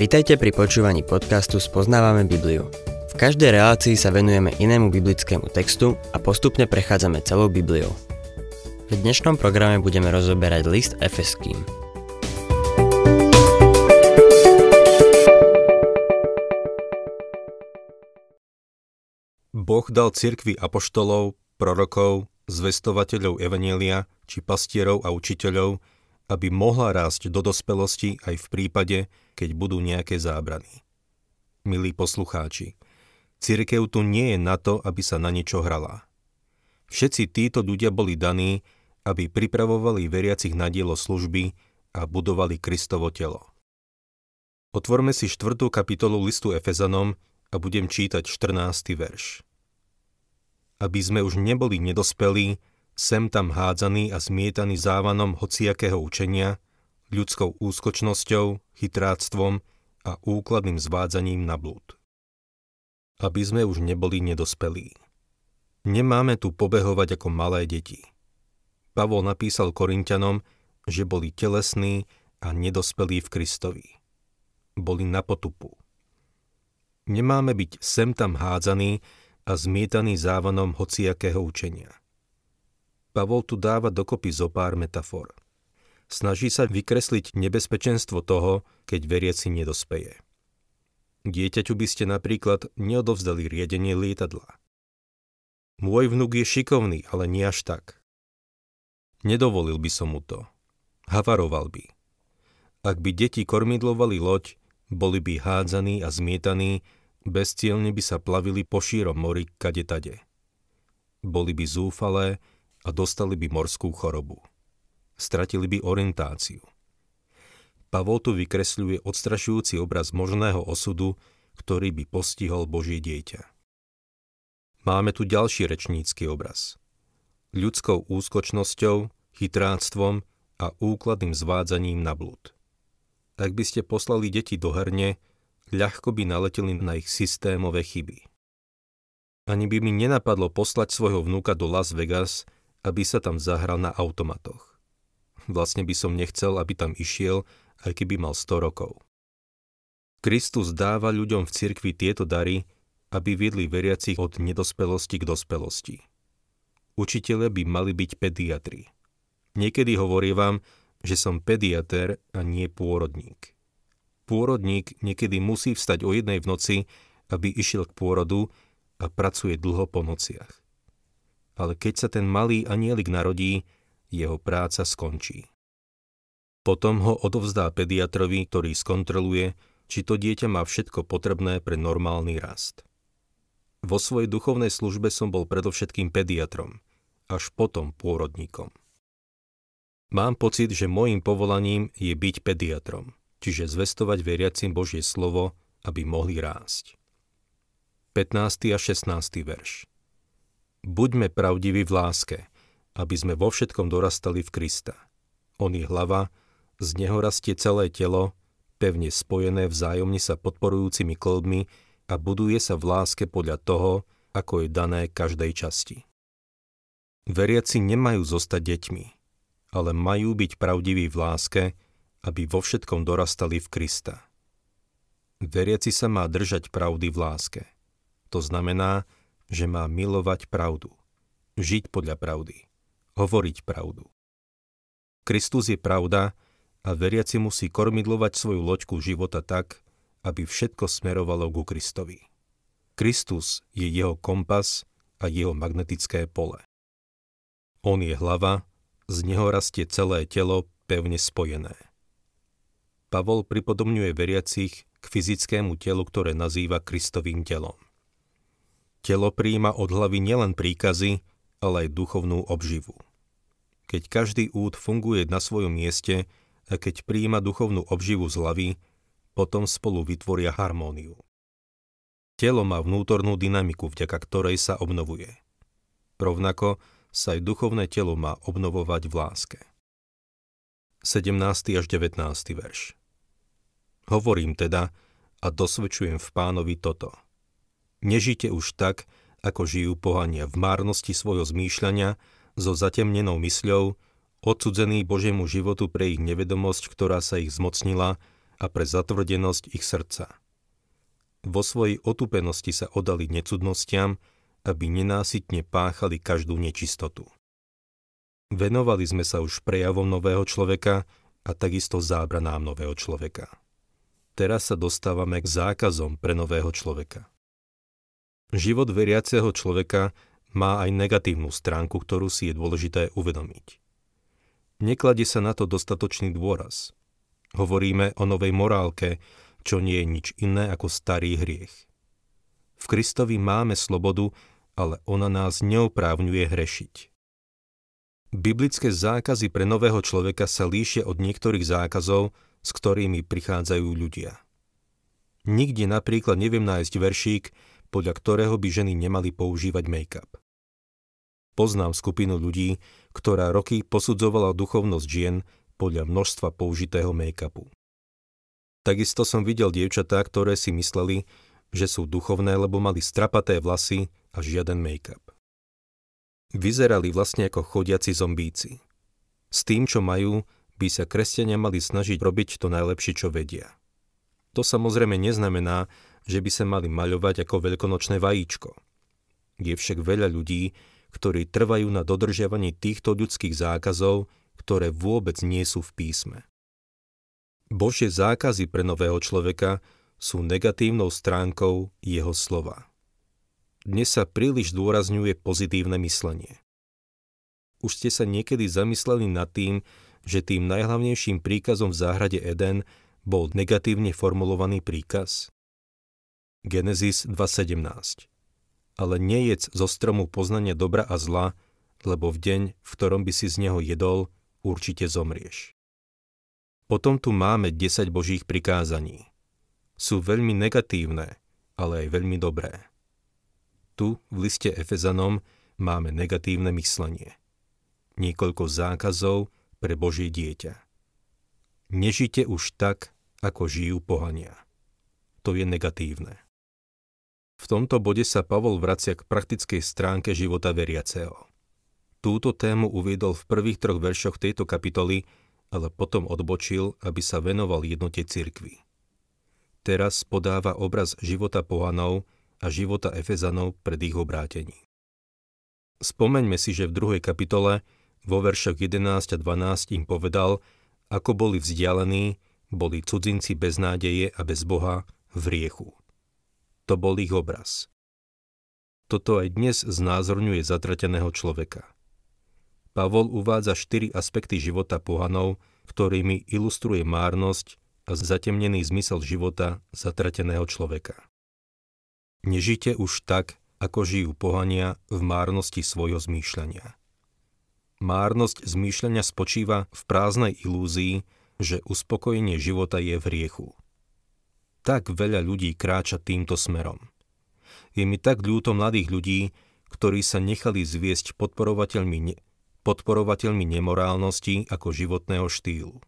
Vitajte pri počúvaní podcastu Spoznávame Bibliu. V každej relácii sa venujeme inému biblickému textu a postupne prechádzame celou Bibliou. V dnešnom programe budeme rozoberať list Efeským. Boh dal cirkvi apoštolov, prorokov, zvestovateľov Evanielia či pastierov a učiteľov, aby mohla rásť do dospelosti aj v prípade, keď budú nejaké zábrany. Milí poslucháči, cirkev tu nie je na to, aby sa na niečo hrala. Všetci títo ľudia boli daní, aby pripravovali veriacich na dielo služby a budovali Kristovo telo. Otvorme si štvrtú kapitolu listu Efezanom a budem čítať 14. verš aby sme už neboli nedospelí, sem tam hádzaní a zmietaní závanom hociakého učenia, ľudskou úskočnosťou, chytráctvom a úkladným zvádzaním na blúd. Aby sme už neboli nedospelí. Nemáme tu pobehovať ako malé deti. Pavol napísal Korintianom, že boli telesní a nedospelí v Kristovi. Boli na potupu. Nemáme byť sem tam hádzaní a zmietaný závanom hociakého učenia. Pavol tu dáva dokopy zo pár metafor. Snaží sa vykresliť nebezpečenstvo toho, keď veriaci nedospeje. Dieťaťu by ste napríklad neodovzdali riadenie lietadla. Môj vnúk je šikovný, ale nie až tak. Nedovolil by som mu to. Havaroval by. Ak by deti kormidlovali loď, boli by hádzaní a zmietaní Bezcielne by sa plavili po šírom mori kade tade. Boli by zúfalé a dostali by morskú chorobu. Stratili by orientáciu. Pavol tu vykresľuje odstrašujúci obraz možného osudu, ktorý by postihol Božie dieťa. Máme tu ďalší rečnícky obraz. Ľudskou úskočnosťou, chytráctvom a úkladným zvádzaním na blúd. Ak by ste poslali deti do herne, ľahko by naleteli na ich systémové chyby. Ani by mi nenapadlo poslať svojho vnúka do Las Vegas, aby sa tam zahral na automatoch. Vlastne by som nechcel, aby tam išiel, aj keby mal 100 rokov. Kristus dáva ľuďom v cirkvi tieto dary, aby viedli veriacich od nedospelosti k dospelosti. Učiteľe by mali byť pediatri. Niekedy hovorí vám, že som pediater a nie pôrodník pôrodník niekedy musí vstať o jednej v noci, aby išiel k pôrodu a pracuje dlho po nociach. Ale keď sa ten malý anielik narodí, jeho práca skončí. Potom ho odovzdá pediatrovi, ktorý skontroluje, či to dieťa má všetko potrebné pre normálny rast. Vo svojej duchovnej službe som bol predovšetkým pediatrom, až potom pôrodníkom. Mám pocit, že môjim povolaním je byť pediatrom čiže zvestovať veriacim Božie slovo, aby mohli rásť. 15. a 16. verš Buďme pravdiví v láske, aby sme vo všetkom dorastali v Krista. On je hlava, z neho rastie celé telo, pevne spojené vzájomne sa podporujúcimi klbmi a buduje sa v láske podľa toho, ako je dané každej časti. Veriaci nemajú zostať deťmi, ale majú byť pravdiví v láske, aby vo všetkom dorastali v Krista. Veriaci sa má držať pravdy v láske. To znamená, že má milovať pravdu, žiť podľa pravdy, hovoriť pravdu. Kristus je pravda a veriaci musí kormidlovať svoju loďku života tak, aby všetko smerovalo ku Kristovi. Kristus je jeho kompas a jeho magnetické pole. On je hlava, z neho rastie celé telo pevne spojené. Pavol pripodobňuje veriacich k fyzickému telu, ktoré nazýva Kristovým telom. Telo príjima od hlavy nielen príkazy, ale aj duchovnú obživu. Keď každý úd funguje na svojom mieste a keď príjima duchovnú obživu z hlavy, potom spolu vytvoria harmóniu. Telo má vnútornú dynamiku, vďaka ktorej sa obnovuje. Rovnako sa aj duchovné telo má obnovovať v láske. 17. až 19. verš Hovorím teda a dosvedčujem v pánovi toto. Nežite už tak, ako žijú pohania v márnosti svojho zmýšľania, so zatemnenou mysľou, odsudzený Božiemu životu pre ich nevedomosť, ktorá sa ich zmocnila a pre zatvrdenosť ich srdca. Vo svojej otupenosti sa odali necudnostiam, aby nenásytne páchali každú nečistotu. Venovali sme sa už prejavom nového človeka a takisto zábranám nového človeka. Teraz sa dostávame k zákazom pre nového človeka. Život veriaceho človeka má aj negatívnu stránku, ktorú si je dôležité uvedomiť. Nekladie sa na to dostatočný dôraz. Hovoríme o novej morálke, čo nie je nič iné ako starý hriech. V Kristovi máme slobodu, ale ona nás neoprávňuje hrešiť. Biblické zákazy pre nového človeka sa líšia od niektorých zákazov, s ktorými prichádzajú ľudia. Nikde napríklad neviem nájsť veršík, podľa ktorého by ženy nemali používať make-up. Poznám skupinu ľudí, ktorá roky posudzovala duchovnosť žien podľa množstva použitého make-upu. Takisto som videl dievčatá, ktoré si mysleli, že sú duchovné, lebo mali strapaté vlasy a žiaden make-up. Vyzerali vlastne ako chodiaci zombíci. S tým, čo majú, by sa kresťania mali snažiť robiť to najlepšie, čo vedia. To samozrejme neznamená, že by sa mali maľovať ako veľkonočné vajíčko. Je však veľa ľudí, ktorí trvajú na dodržiavaní týchto ľudských zákazov, ktoré vôbec nie sú v písme. Božie zákazy pre nového človeka sú negatívnou stránkou jeho slova. Dnes sa príliš dôrazňuje pozitívne myslenie. Už ste sa niekedy zamysleli nad tým, že tým najhlavnejším príkazom v záhrade Eden bol negatívne formulovaný príkaz? Genesis 2.17 Ale nejedz zo stromu poznania dobra a zla, lebo v deň, v ktorom by si z neho jedol, určite zomrieš. Potom tu máme 10 božích prikázaní. Sú veľmi negatívne, ale aj veľmi dobré. Tu v liste Efezanom máme negatívne myslenie. Niekoľko zákazov pre Božie dieťa. Nežite už tak, ako žijú pohania. To je negatívne. V tomto bode sa Pavol vracia k praktickej stránke života veriaceho. Túto tému uviedol v prvých troch veršoch tejto kapitoly ale potom odbočil, aby sa venoval jednote cirkvy. Teraz podáva obraz života pohanov a života Efezanov pred ich obrátení. Spomeňme si, že v druhej kapitole vo veršoch 11 a 12 im povedal, ako boli vzdialení, boli cudzinci bez nádeje a bez Boha v riechu. To bol ich obraz. Toto aj dnes znázorňuje zatrateného človeka. Pavol uvádza štyri aspekty života pohanov, ktorými ilustruje márnosť a zatemnený zmysel života zatrateného človeka. Nežite už tak, ako žijú pohania v márnosti svojho zmýšľania. Márnosť zmýšľania spočíva v prázdnej ilúzii, že uspokojenie života je v riechu. Tak veľa ľudí kráča týmto smerom. Je mi tak ľúto mladých ľudí, ktorí sa nechali zviesť podporovateľmi ne- podporovateľmi nemorálnosti ako životného štýlu.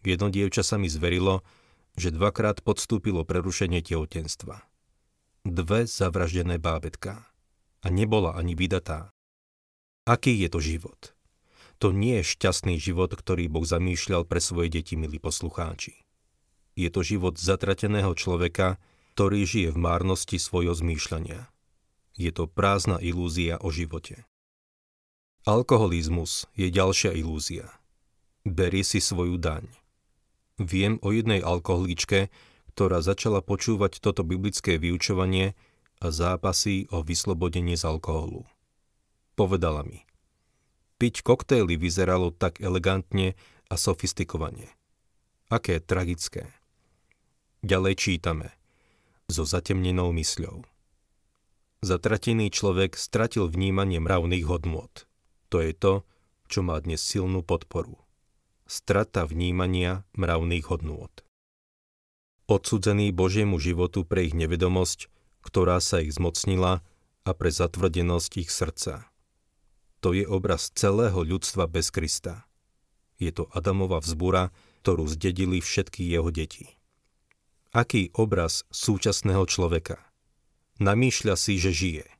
Jedno dievča sa mi zverilo, že dvakrát podstúpilo prerušenie tehotenstva. Dve zavraždené bábetka. A nebola ani vydatá. Aký je to život? To nie je šťastný život, ktorý Boh zamýšľal pre svoje deti, milí poslucháči. Je to život zatrateného človeka, ktorý žije v márnosti svojho zmýšľania. Je to prázdna ilúzia o živote. Alkoholizmus je ďalšia ilúzia. Berie si svoju daň. Viem o jednej alkoholičke, ktorá začala počúvať toto biblické vyučovanie a zápasy o vyslobodenie z alkoholu. Povedala mi, piť koktejly vyzeralo tak elegantne a sofistikovane. Aké tragické. Ďalej čítame. So zatemnenou mysľou. Zatratený človek stratil vnímanie mravných hodnôt. To je to, čo má dnes silnú podporu. Strata vnímania mravných hodnôt. Odsudzený Božiemu životu pre ich nevedomosť, ktorá sa ich zmocnila a pre zatvrdenosť ich srdca. To je obraz celého ľudstva bez Krista. Je to Adamova vzbura, ktorú zdedili všetky jeho deti. Aký obraz súčasného človeka? Namýšľa si, že žije –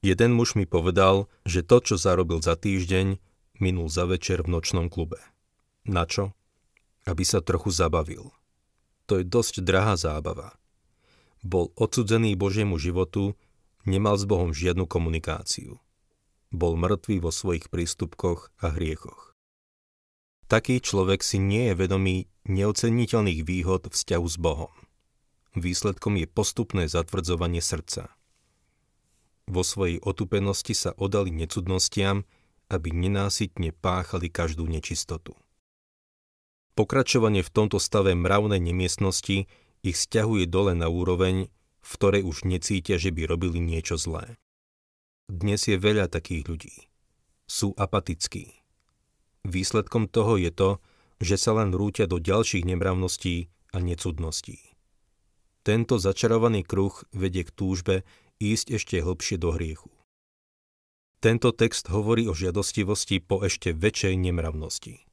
Jeden muž mi povedal, že to, čo zarobil za týždeň, minul za večer v nočnom klube. Na čo? Aby sa trochu zabavil. To je dosť drahá zábava. Bol odsudzený Božiemu životu, nemal s Bohom žiadnu komunikáciu. Bol mŕtvý vo svojich prístupkoch a hriechoch. Taký človek si nie je vedomý neoceniteľných výhod vzťahu s Bohom. Výsledkom je postupné zatvrdzovanie srdca. Vo svojej otupenosti sa odali necudnostiam, aby nenásytne páchali každú nečistotu. Pokračovanie v tomto stave mravnej nemiestnosti ich stiahuje dole na úroveň, v ktorej už necítia, že by robili niečo zlé. Dnes je veľa takých ľudí. Sú apatickí Výsledkom toho je to, že sa len rútia do ďalších nemravností a necudností. Tento začarovaný kruh vedie k túžbe ísť ešte hlbšie do hriechu. Tento text hovorí o žiadostivosti po ešte väčšej nemravnosti.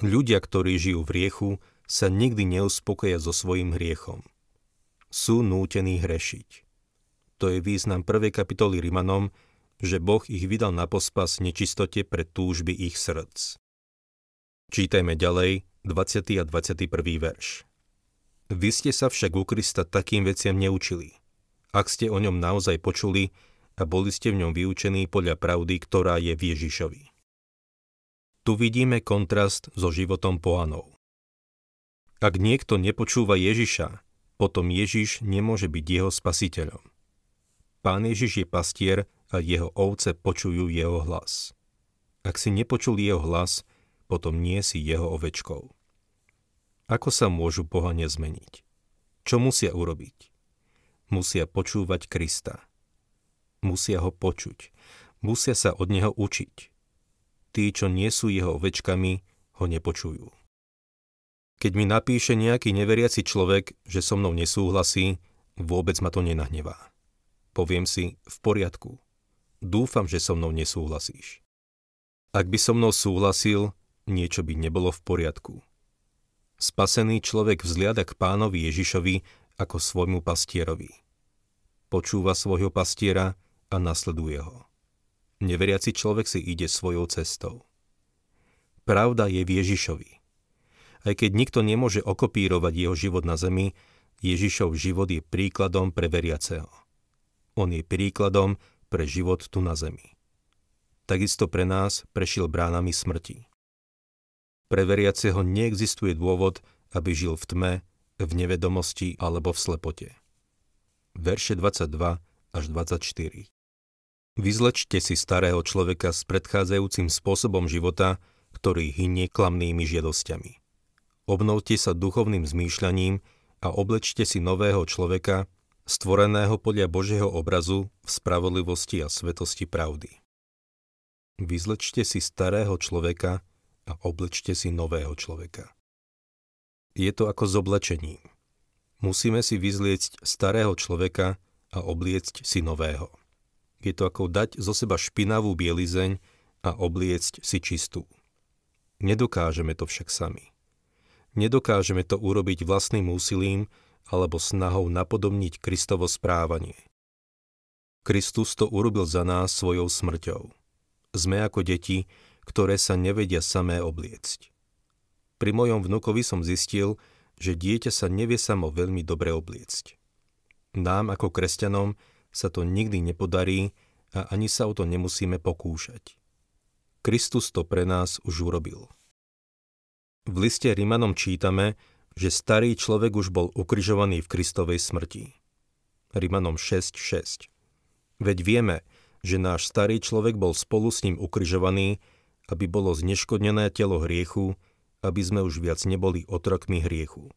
Ľudia, ktorí žijú v hriechu, sa nikdy neuspokoja so svojím hriechom. Sú nútení hrešiť. To je význam prvej kapitoly Rimanom, že Boh ich vydal na pospas nečistote pre túžby ich srdc. Čítajme ďalej 20. a 21. verš. Vy ste sa však u Krista takým veciam neučili. Ak ste o ňom naozaj počuli a boli ste v ňom vyučení podľa pravdy, ktorá je v Ježišovi. Tu vidíme kontrast so životom pohanov. Ak niekto nepočúva Ježiša, potom Ježiš nemôže byť jeho spasiteľom. Pán Ježiš je pastier, a jeho ovce počujú jeho hlas. Ak si nepočul jeho hlas, potom nie si jeho ovečkou. Ako sa môžu pohania zmeniť? Čo musia urobiť? Musia počúvať Krista. Musia ho počuť. Musia sa od neho učiť. Tí, čo nie sú jeho ovečkami, ho nepočujú. Keď mi napíše nejaký neveriaci človek, že so mnou nesúhlasí, vôbec ma to nenahnevá. Poviem si, v poriadku, Dúfam, že so mnou nesúhlasíš. Ak by so mnou súhlasil, niečo by nebolo v poriadku. Spasený človek vzliada k pánovi Ježišovi ako svojmu pastierovi. Počúva svojho pastiera a nasleduje ho. Neveriaci človek si ide svojou cestou. Pravda je v Ježišovi. Aj keď nikto nemôže okopírovať jeho život na zemi, Ježišov život je príkladom pre veriaceho. On je príkladom pre život tu na zemi. Takisto pre nás prešiel bránami smrti. Pre veriaceho neexistuje dôvod, aby žil v tme, v nevedomosti alebo v slepote. Verše 22 až 24 Vyzlečte si starého človeka s predchádzajúcim spôsobom života, ktorý hynie klamnými žiadosťami. Obnovte sa duchovným zmýšľaním a oblečte si nového človeka, stvoreného podľa Božieho obrazu v spravodlivosti a svetosti pravdy. Vyzlečte si starého človeka a oblečte si nového človeka. Je to ako s oblečením. Musíme si vyzliecť starého človeka a obliecť si nového. Je to ako dať zo seba špinavú bielizeň a obliecť si čistú. Nedokážeme to však sami. Nedokážeme to urobiť vlastným úsilím, alebo snahou napodobniť Kristovo správanie. Kristus to urobil za nás svojou smrťou. Sme ako deti, ktoré sa nevedia samé obliecť. Pri mojom vnukovi som zistil, že dieťa sa nevie samo veľmi dobre obliecť. Nám ako kresťanom sa to nikdy nepodarí a ani sa o to nemusíme pokúšať. Kristus to pre nás už urobil. V liste Rimanom čítame, že starý človek už bol ukrižovaný v Kristovej smrti. Rimanom 6.6 Veď vieme, že náš starý človek bol spolu s ním ukrižovaný, aby bolo zneškodnené telo hriechu, aby sme už viac neboli otrokmi hriechu.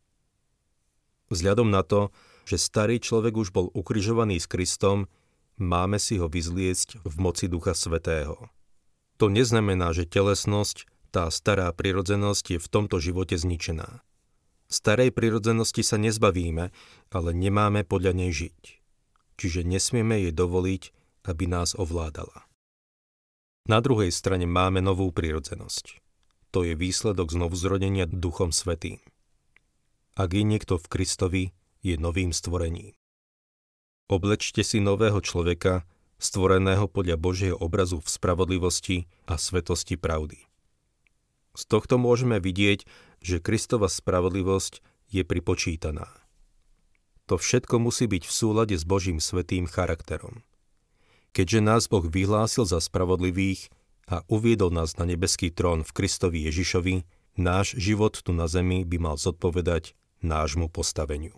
Vzhľadom na to, že starý človek už bol ukrižovaný s Kristom, máme si ho vyzliecť v moci Ducha Svetého. To neznamená, že telesnosť, tá stará prirodzenosť je v tomto živote zničená. Starej prirodzenosti sa nezbavíme, ale nemáme podľa nej žiť. Čiže nesmieme jej dovoliť, aby nás ovládala. Na druhej strane máme novú prirodzenosť. To je výsledok znovuzrodenia Duchom Svetým. Ak je niekto v Kristovi, je novým stvorením. Oblečte si nového človeka stvoreného podľa Božieho obrazu v spravodlivosti a svetosti pravdy. Z tohto môžeme vidieť, že Kristova spravodlivosť je pripočítaná. To všetko musí byť v súlade s Božím svetým charakterom. Keďže nás Boh vyhlásil za spravodlivých a uviedol nás na nebeský trón v Kristovi Ježišovi, náš život tu na zemi by mal zodpovedať nášmu postaveniu.